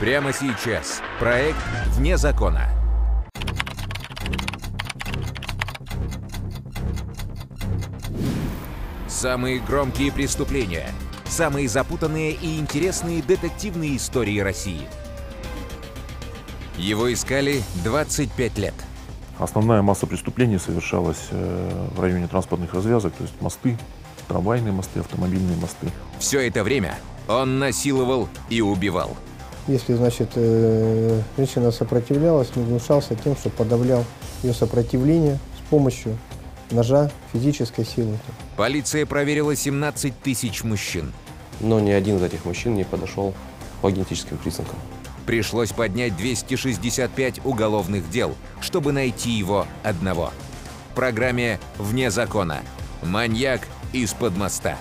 Прямо сейчас. Проект «Вне закона». Самые громкие преступления. Самые запутанные и интересные детективные истории России. Его искали 25 лет. Основная масса преступлений совершалась э, в районе транспортных развязок, то есть мосты, трамвайные мосты, автомобильные мосты. Все это время он насиловал и убивал. Если, значит, э, женщина сопротивлялась, не гнушался тем, что подавлял ее сопротивление с помощью ножа, физической силы. Полиция проверила 17 тысяч мужчин. Но ни один из этих мужчин не подошел по генетическим признакам. Пришлось поднять 265 уголовных дел, чтобы найти его одного. В программе «Вне закона». Маньяк из-под моста.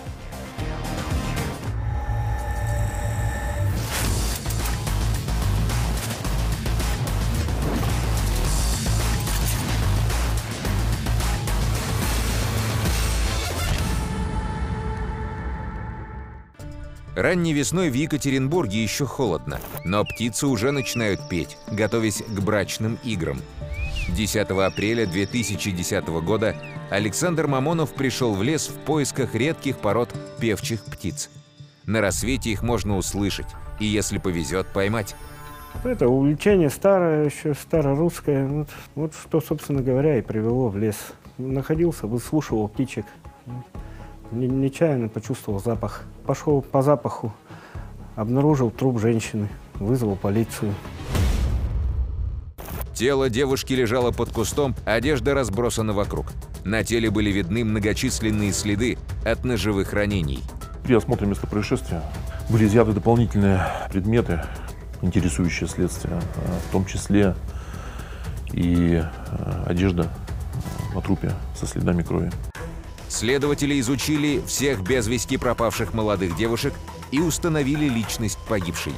Ранней весной в Екатеринбурге еще холодно, но птицы уже начинают петь, готовясь к брачным играм. 10 апреля 2010 года Александр Мамонов пришел в лес в поисках редких пород певчих птиц. На рассвете их можно услышать и, если повезет, поймать. Это увлечение старое, еще старорусское. Вот, вот что, собственно говоря, и привело в лес. Находился, выслушивал птичек. Не- Нечаянно почувствовал запах. Пошел по запаху, обнаружил труп женщины, вызвал полицию. Тело девушки лежало под кустом, одежда разбросана вокруг. На теле были видны многочисленные следы от ножевых ранений. При осмотре места происшествия были изъяты дополнительные предметы, интересующие следствие, э, в том числе и э, одежда на трупе со следами крови. Следователи изучили всех без вести пропавших молодых девушек и установили личность погибшей.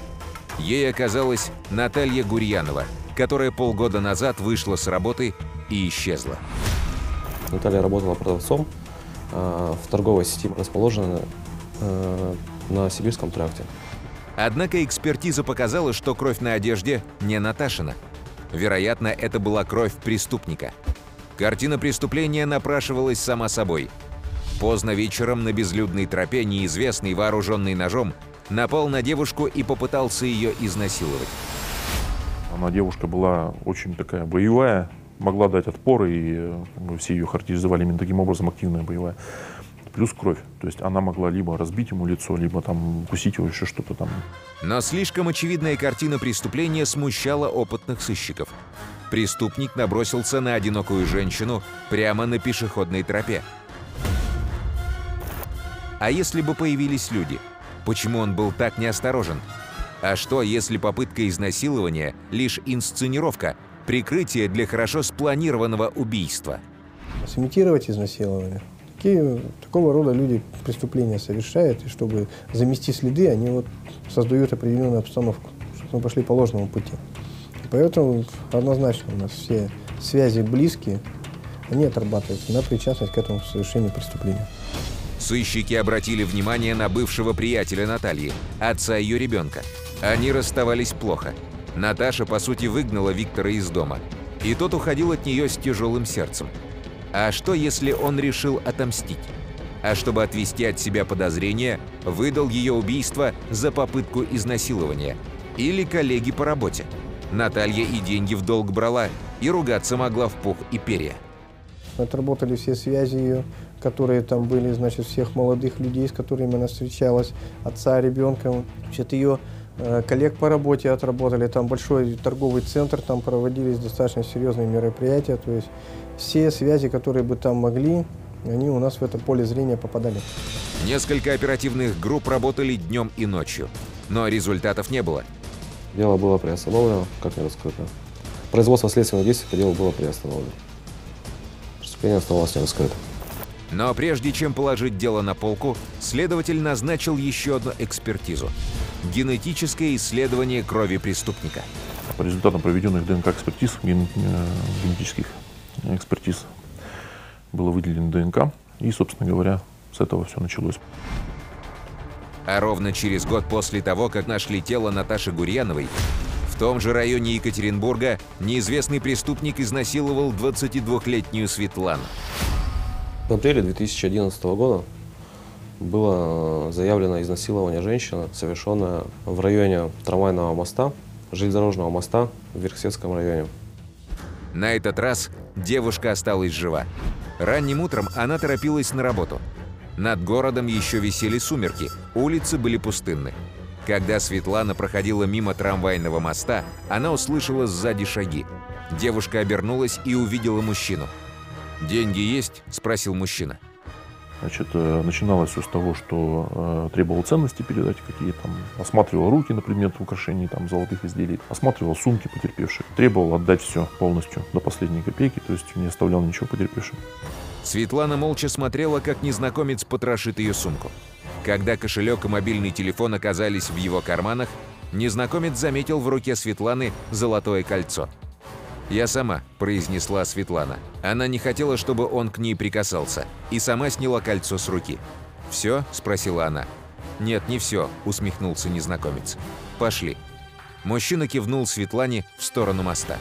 Ей оказалась Наталья Гурьянова, которая полгода назад вышла с работы и исчезла. Наталья работала продавцом э, в торговой сети, расположенной э, на Сибирском тракте. Однако экспертиза показала, что кровь на одежде не Наташина. Вероятно, это была кровь преступника. Картина преступления напрашивалась сама собой. Поздно вечером на безлюдной тропе неизвестный, вооруженный ножом, напал на девушку и попытался ее изнасиловать. Она девушка была очень такая боевая, могла дать отпор, и э, мы все ее характеризовали именно таким образом, активная боевая. Плюс кровь. То есть она могла либо разбить ему лицо, либо там укусить его, еще что-то там. Но слишком очевидная картина преступления смущала опытных сыщиков. Преступник набросился на одинокую женщину прямо на пешеходной тропе. А если бы появились люди? Почему он был так неосторожен? А что, если попытка изнасилования – лишь инсценировка, прикрытие для хорошо спланированного убийства? Сымитировать изнасилование. Такие, такого рода люди преступления совершают, и чтобы замести следы, они вот создают определенную обстановку, чтобы мы пошли по ложному пути. Поэтому однозначно у нас все связи близкие, они отрабатываются на причастность к этому совершению преступления. Сыщики обратили внимание на бывшего приятеля Натальи, отца ее ребенка. Они расставались плохо. Наташа, по сути, выгнала Виктора из дома. И тот уходил от нее с тяжелым сердцем. А что, если он решил отомстить? А чтобы отвести от себя подозрения, выдал ее убийство за попытку изнасилования. Или коллеги по работе. Наталья и деньги в долг брала, и ругаться могла в пух и перья. Отработали все связи ее, которые там были, значит, всех молодых людей, с которыми она встречалась, отца, ребенка. Значит, ее э, коллег по работе отработали. Там большой торговый центр, там проводились достаточно серьезные мероприятия. То есть все связи, которые бы там могли, они у нас в это поле зрения попадали. Несколько оперативных групп работали днем и ночью. Но результатов не было. Дело было приостановлено, как не раскрыто. Производство следственных действий по делу было приостановлено. Преступление оставалось не раскрыто. Но прежде чем положить дело на полку, следователь назначил еще одну экспертизу – генетическое исследование крови преступника. По результатам проведенных ДНК-экспертиз, ген- э, генетических экспертиз, было выделено ДНК. И, собственно говоря, с этого все началось. А ровно через год после того, как нашли тело Наташи Гурьяновой, в том же районе Екатеринбурга неизвестный преступник изнасиловал 22-летнюю Светлану. В апреле 2011 года было заявлено изнасилование женщины, совершенное в районе трамвайного моста, железнодорожного моста в Верхсетском районе. На этот раз девушка осталась жива. Ранним утром она торопилась на работу. Над городом еще висели сумерки, улицы были пустынны. Когда Светлана проходила мимо трамвайного моста, она услышала сзади шаги. Девушка обернулась и увидела мужчину. «Деньги есть?» – спросил мужчина. Значит, э, начиналось все с того, что э, требовал ценности передать какие там, осматривал руки на предмет украшений там, золотых изделий, осматривал сумки потерпевших, требовал отдать все полностью до последней копейки, то есть не оставлял ничего потерпевшим. Светлана молча смотрела, как незнакомец потрошит ее сумку. Когда кошелек и мобильный телефон оказались в его карманах, незнакомец заметил в руке Светланы золотое кольцо. «Я сама», – произнесла Светлана. Она не хотела, чтобы он к ней прикасался, и сама сняла кольцо с руки. «Все?» – спросила она. «Нет, не все», – усмехнулся незнакомец. «Пошли». Мужчина кивнул Светлане в сторону моста.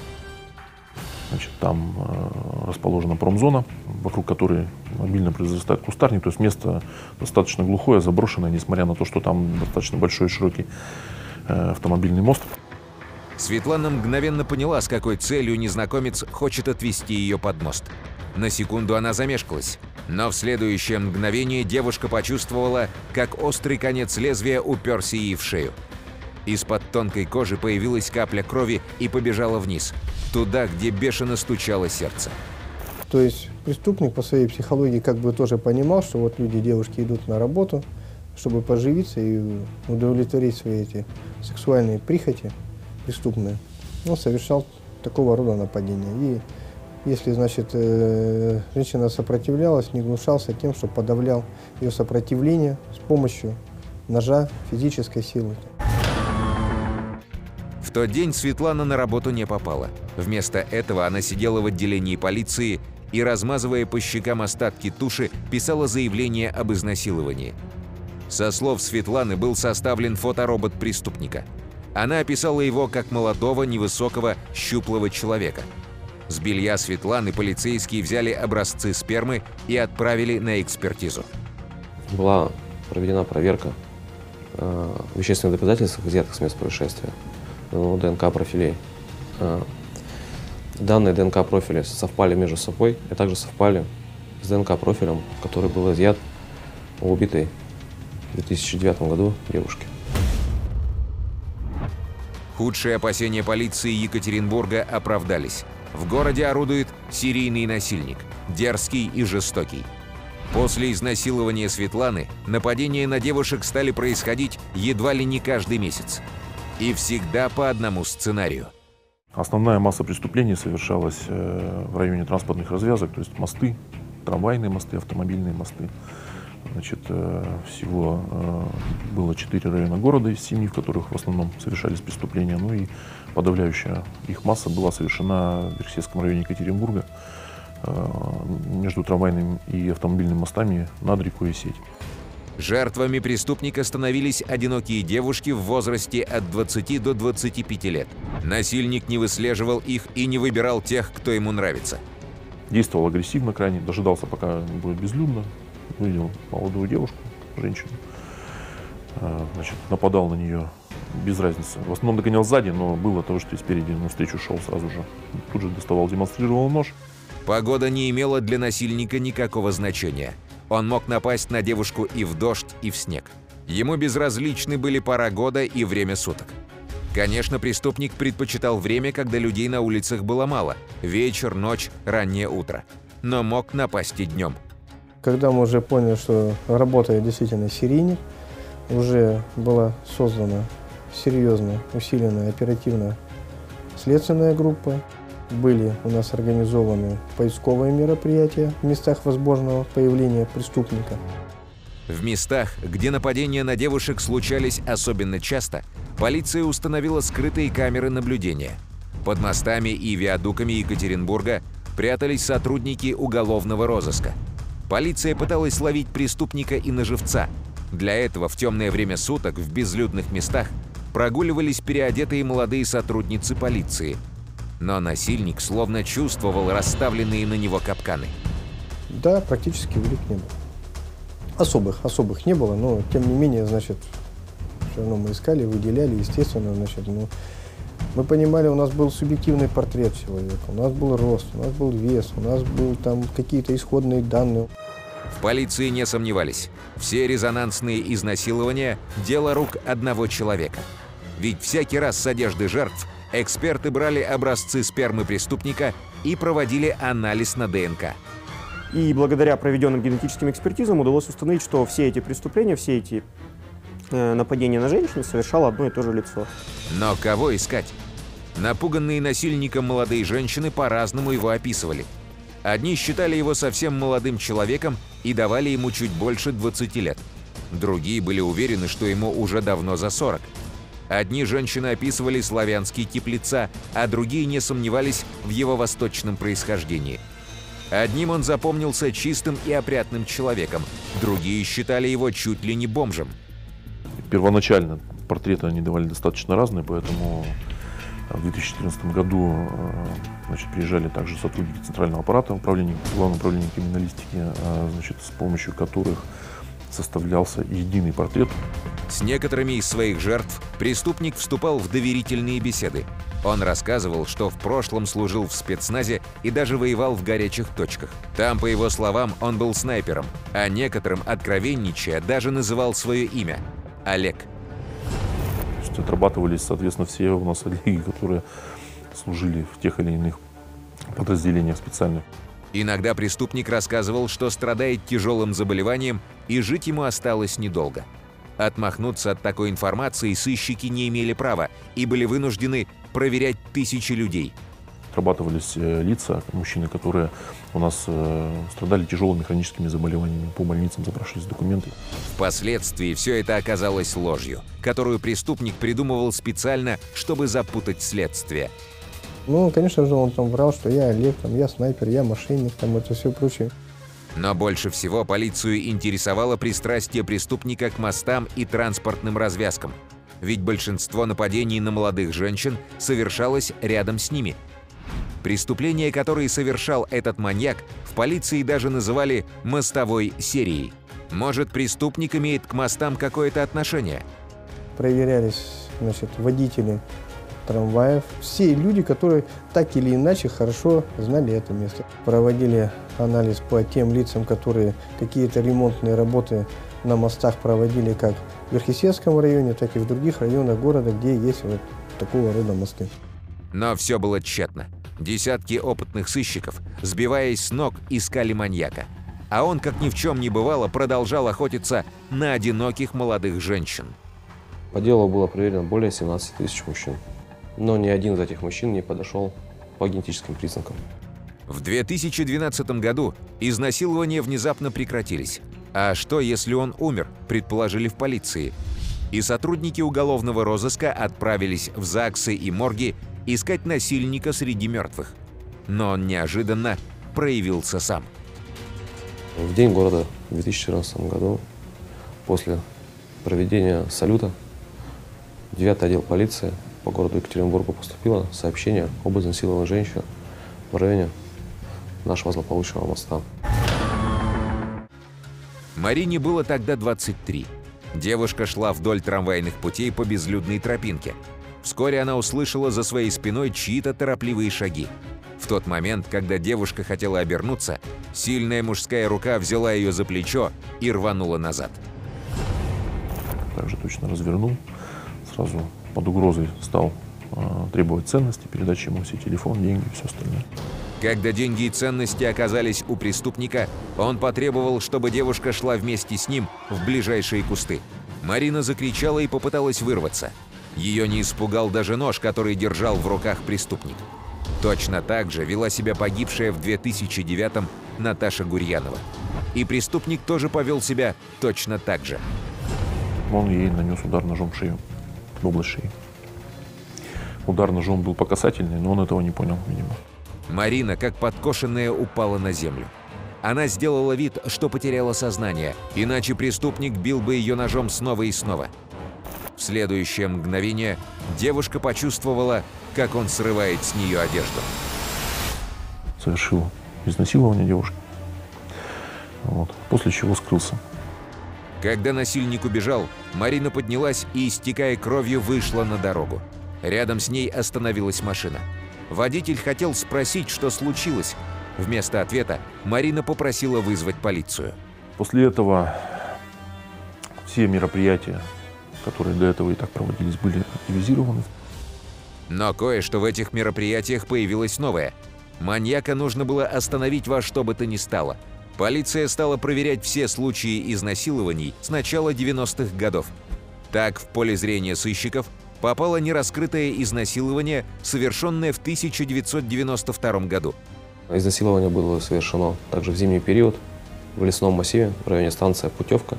Значит, там э, расположена промзона, вокруг которой мобильно произрастает кустарник. То есть место достаточно глухое, заброшенное, несмотря на то, что там достаточно большой и широкий э, автомобильный мост. Светлана мгновенно поняла, с какой целью незнакомец хочет отвести ее под мост. На секунду она замешкалась, но в следующее мгновение девушка почувствовала, как острый конец лезвия уперся ей в шею. Из-под тонкой кожи появилась капля крови и побежала вниз, туда, где бешено стучало сердце. То есть преступник по своей психологии как бы тоже понимал, что вот люди, девушки идут на работу, чтобы поживиться и удовлетворить свои эти сексуальные прихоти преступные. Он совершал такого рода нападения. И если, значит, э, женщина сопротивлялась, не гнушался тем, что подавлял ее сопротивление с помощью ножа, физической силы. Тот день Светлана на работу не попала. Вместо этого она сидела в отделении полиции и, размазывая по щекам остатки туши, писала заявление об изнасиловании. Со слов Светланы был составлен фоторобот преступника. Она описала его как молодого, невысокого, щуплого человека. С белья Светланы полицейские взяли образцы спермы и отправили на экспертизу. Была проведена проверка э, вещественных доказательств, взятых с места происшествия, ну, ДНК профилей. Э, данные ДНК профили совпали между собой и также совпали с ДНК профилем, который был изъят у убитой в 2009 году девушки. Худшие опасения полиции Екатеринбурга оправдались. В городе орудует серийный насильник, дерзкий и жестокий. После изнасилования Светланы нападения на девушек стали происходить едва ли не каждый месяц. И всегда по одному сценарию. Основная масса преступлений совершалась э, в районе транспортных развязок, то есть мосты, трамвайные мосты, автомобильные мосты. Значит, э, всего э, было четыре района города из семи, в которых в основном совершались преступления. Ну и подавляющая их масса была совершена в Верхсетском районе Екатеринбурга между трамвайными и автомобильными мостами над рекой Сеть. Жертвами преступника становились одинокие девушки в возрасте от 20 до 25 лет. Насильник не выслеживал их и не выбирал тех, кто ему нравится. Действовал агрессивно крайне, дожидался, пока будет безлюдно, увидел молодую девушку, женщину, а, значит, нападал на нее без разницы. В основном догонял сзади, но было то, что и спереди навстречу шел сразу же. Тут же доставал, демонстрировал нож. Погода не имела для насильника никакого значения. Он мог напасть на девушку и в дождь, и в снег. Ему безразличны были пора года и время суток. Конечно, преступник предпочитал время, когда людей на улицах было мало – вечер, ночь, раннее утро. Но мог напасть и днем. Когда мы уже поняли, что работает действительно серийник, уже была создана серьезная, усиленная оперативная следственная группа. Были у нас организованы поисковые мероприятия в местах возможного появления преступника. В местах, где нападения на девушек случались особенно часто, полиция установила скрытые камеры наблюдения. Под мостами и виадуками Екатеринбурга прятались сотрудники уголовного розыска. Полиция пыталась ловить преступника и на живца, Для этого в темное время суток в безлюдных местах прогуливались переодетые молодые сотрудницы полиции. Но насильник словно чувствовал расставленные на него капканы. Да, практически улик не было. Особых, особых не было, но тем не менее, значит, все равно мы искали, выделяли, естественно, значит, ну, мы понимали, у нас был субъективный портрет человека, у нас был рост, у нас был вес, у нас был там какие-то исходные данные. В полиции не сомневались. Все резонансные изнасилования – дело рук одного человека. Ведь всякий раз с одежды жертв эксперты брали образцы спермы преступника и проводили анализ на ДНК. И благодаря проведенным генетическим экспертизам удалось установить, что все эти преступления, все эти э, нападения на женщин совершало одно и то же лицо. Но кого искать? Напуганные насильником молодые женщины по-разному его описывали. Одни считали его совсем молодым человеком и давали ему чуть больше 20 лет. Другие были уверены, что ему уже давно за 40. Одни женщины описывали славянский тип лица, а другие не сомневались в его восточном происхождении. Одним он запомнился чистым и опрятным человеком, другие считали его чуть ли не бомжем. Первоначально портреты они давали достаточно разные, поэтому в 2014 году э, значит, приезжали также сотрудники Центрального аппарата управления, Главного управления криминалистики, э, значит, с помощью которых составлялся единый портрет. С некоторыми из своих жертв преступник вступал в доверительные беседы. Он рассказывал, что в прошлом служил в спецназе и даже воевал в горячих точках. Там, по его словам, он был снайпером, а некоторым, откровенничая, даже называл свое имя – Олег. То есть отрабатывались, соответственно, все у нас олеги, которые служили в тех или иных подразделениях специальных. Иногда преступник рассказывал, что страдает тяжелым заболеванием и жить ему осталось недолго. Отмахнуться от такой информации сыщики не имели права и были вынуждены проверять тысячи людей. Отрабатывались э, лица, мужчины, которые у нас э, страдали тяжелыми хроническими заболеваниями, по больницам запрашивались документы. Впоследствии все это оказалось ложью, которую преступник придумывал специально, чтобы запутать следствие. Ну, конечно же, он там врал, что я Олег, там, я снайпер, я мошенник, там, это все прочее. Но больше всего полицию интересовало пристрастие преступника к мостам и транспортным развязкам. Ведь большинство нападений на молодых женщин совершалось рядом с ними. Преступления, которые совершал этот маньяк, в полиции даже называли «мостовой серией». Может, преступник имеет к мостам какое-то отношение? Проверялись, значит, водители трамваев. Все люди, которые так или иначе хорошо знали это место. Проводили анализ по тем лицам, которые какие-то ремонтные работы на мостах проводили как в Верхесецком районе, так и в других районах города, где есть вот такого рода мосты. Но все было тщетно. Десятки опытных сыщиков, сбиваясь с ног, искали маньяка. А он, как ни в чем не бывало, продолжал охотиться на одиноких молодых женщин. По делу было проверено более 17 тысяч мужчин. Но ни один из этих мужчин не подошел по генетическим признакам. В 2012 году изнасилования внезапно прекратились. А что, если он умер, предположили в полиции. И сотрудники уголовного розыска отправились в ЗАГСы и морги искать насильника среди мертвых. Но он неожиданно проявился сам. В день города в 2014 году, после проведения салюта, 9 отдел полиции по городу Екатеринбургу поступило сообщение об изнасиловании женщин в районе нашего злополучного моста. Марине было тогда 23. Девушка шла вдоль трамвайных путей по безлюдной тропинке. Вскоре она услышала за своей спиной чьи-то торопливые шаги. В тот момент, когда девушка хотела обернуться, сильная мужская рука взяла ее за плечо и рванула назад. Также точно развернул, сразу под угрозой стал э, требовать ценности, передачи ему все телефон, деньги и все остальное. Когда деньги и ценности оказались у преступника, он потребовал, чтобы девушка шла вместе с ним в ближайшие кусты. Марина закричала и попыталась вырваться. Ее не испугал даже нож, который держал в руках преступник. Точно так же вела себя погибшая в 2009-м Наташа Гурьянова. И преступник тоже повел себя точно так же. Он ей нанес удар ножом в шею, шеи. Удар ножом был по касательной, но он этого не понял, видимо. Марина, как подкошенная, упала на землю. Она сделала вид, что потеряла сознание, иначе преступник бил бы ее ножом снова и снова. В следующее мгновение девушка почувствовала, как он срывает с нее одежду. Совершил изнасилование девушки. Вот. После чего скрылся. Когда насильник убежал, Марина поднялась и, истекая кровью, вышла на дорогу. Рядом с ней остановилась машина. Водитель хотел спросить, что случилось. Вместо ответа Марина попросила вызвать полицию. После этого все мероприятия, которые до этого и так проводились, были активизированы. Но кое-что в этих мероприятиях появилось новое. Маньяка нужно было остановить во что бы то ни стало. Полиция стала проверять все случаи изнасилований с начала 90-х годов. Так, в поле зрения сыщиков попало нераскрытое изнасилование, совершенное в 1992 году. Изнасилование было совершено также в зимний период в лесном массиве в районе станция Путевка.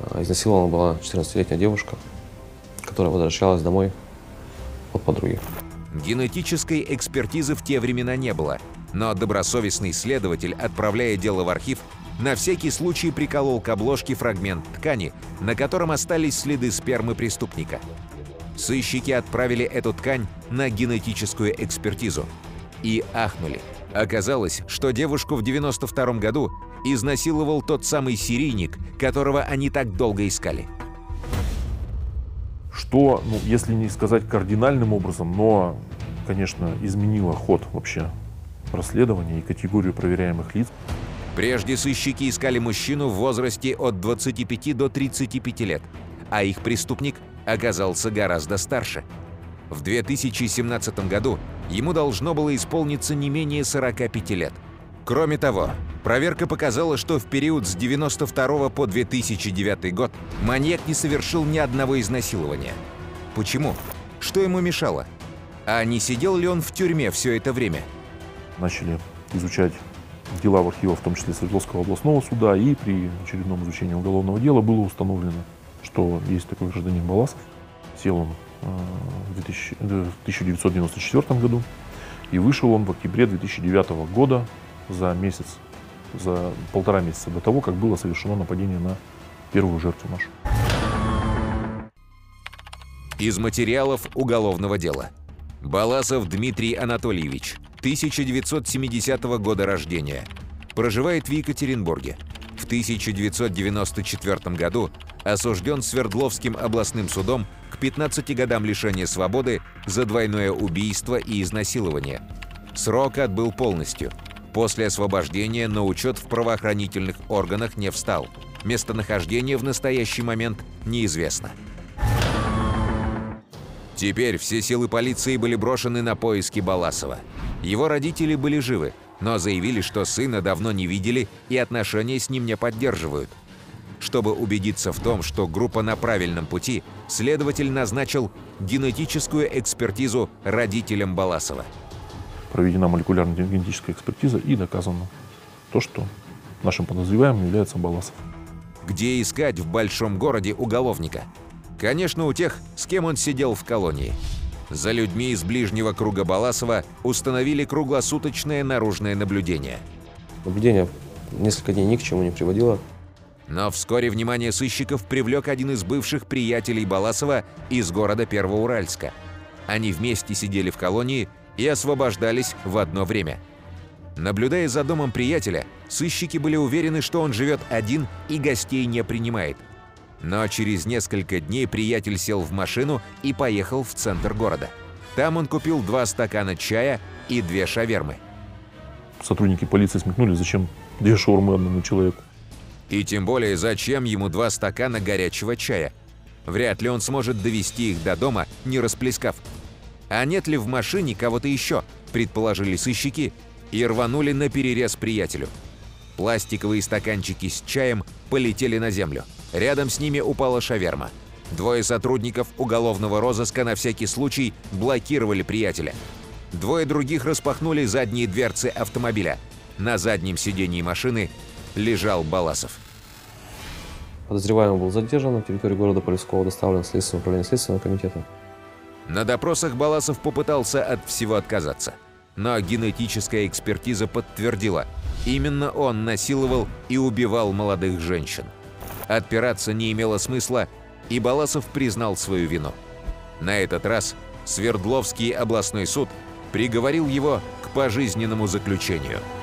А, Изнасилована была 14-летняя девушка, которая возвращалась домой от подруги. Генетической экспертизы в те времена не было, но добросовестный следователь, отправляя дело в архив, на всякий случай приколол к обложке фрагмент ткани, на котором остались следы спермы преступника. Сыщики отправили эту ткань на генетическую экспертизу. И ахнули. Оказалось, что девушку в 92 году изнасиловал тот самый серийник, которого они так долго искали. Что, ну, если не сказать кардинальным образом, но, конечно, изменило ход вообще расследования и категорию проверяемых лиц. Прежде сыщики искали мужчину в возрасте от 25 до 35 лет, а их преступник оказался гораздо старше. В 2017 году ему должно было исполниться не менее 45 лет. Кроме того, проверка показала, что в период с 92 по 2009 год маньяк не совершил ни одного изнасилования. Почему? Что ему мешало? А не сидел ли он в тюрьме все это время? Начали изучать дела в архивах, в том числе Свердловского областного суда, и при очередном изучении уголовного дела было установлено, что есть такой гражданин Баласов. Сел он э, в 2000 э, 1994 году, и вышел он в октябре 2009 года за месяц, за полтора месяца до того, как было совершено нападение на первую жертву нашу. Из материалов уголовного дела. Баласов Дмитрий Анатольевич, 1970 года рождения. Проживает в Екатеринбурге. В 1994 году осужден Свердловским областным судом к 15 годам лишения свободы за двойное убийство и изнасилование. Срок отбыл полностью. После освобождения на учет в правоохранительных органах не встал. Местонахождение в настоящий момент неизвестно. Теперь все силы полиции были брошены на поиски Баласова. Его родители были живы, но заявили, что сына давно не видели и отношения с ним не поддерживают. Чтобы убедиться в том, что группа на правильном пути, следователь назначил генетическую экспертизу родителям Баласова. Проведена молекулярно-генетическая экспертиза и доказано то, что нашим подозреваемым является Баласов. Где искать в большом городе уголовника? Конечно, у тех, с кем он сидел в колонии. За людьми из ближнего круга Баласова установили круглосуточное наружное наблюдение. Наблюдение несколько дней ни к чему не приводило. Но вскоре внимание сыщиков привлек один из бывших приятелей Баласова из города Первоуральска. Они вместе сидели в колонии и освобождались в одно время. Наблюдая за домом приятеля, сыщики были уверены, что он живет один и гостей не принимает. Но через несколько дней приятель сел в машину и поехал в центр города. Там он купил два стакана чая и две шавермы. Сотрудники полиции смекнули, зачем две шаурмы одному человеку. И тем более, зачем ему два стакана горячего чая? Вряд ли он сможет довести их до дома, не расплескав. А нет ли в машине кого-то еще, предположили сыщики, и рванули на перерез приятелю. Пластиковые стаканчики с чаем полетели на землю. Рядом с ними упала шаверма. Двое сотрудников уголовного розыска на всякий случай блокировали приятеля. Двое других распахнули задние дверцы автомобиля. На заднем сидении машины лежал Баласов. Подозреваемый был задержан на территории города Полевского, доставлен в Следственное управление Следственного комитета. На допросах Баласов попытался от всего отказаться. Но генетическая экспертиза подтвердила, Именно он насиловал и убивал молодых женщин. Отпираться не имело смысла, и Баласов признал свою вину. На этот раз Свердловский областной суд приговорил его к пожизненному заключению –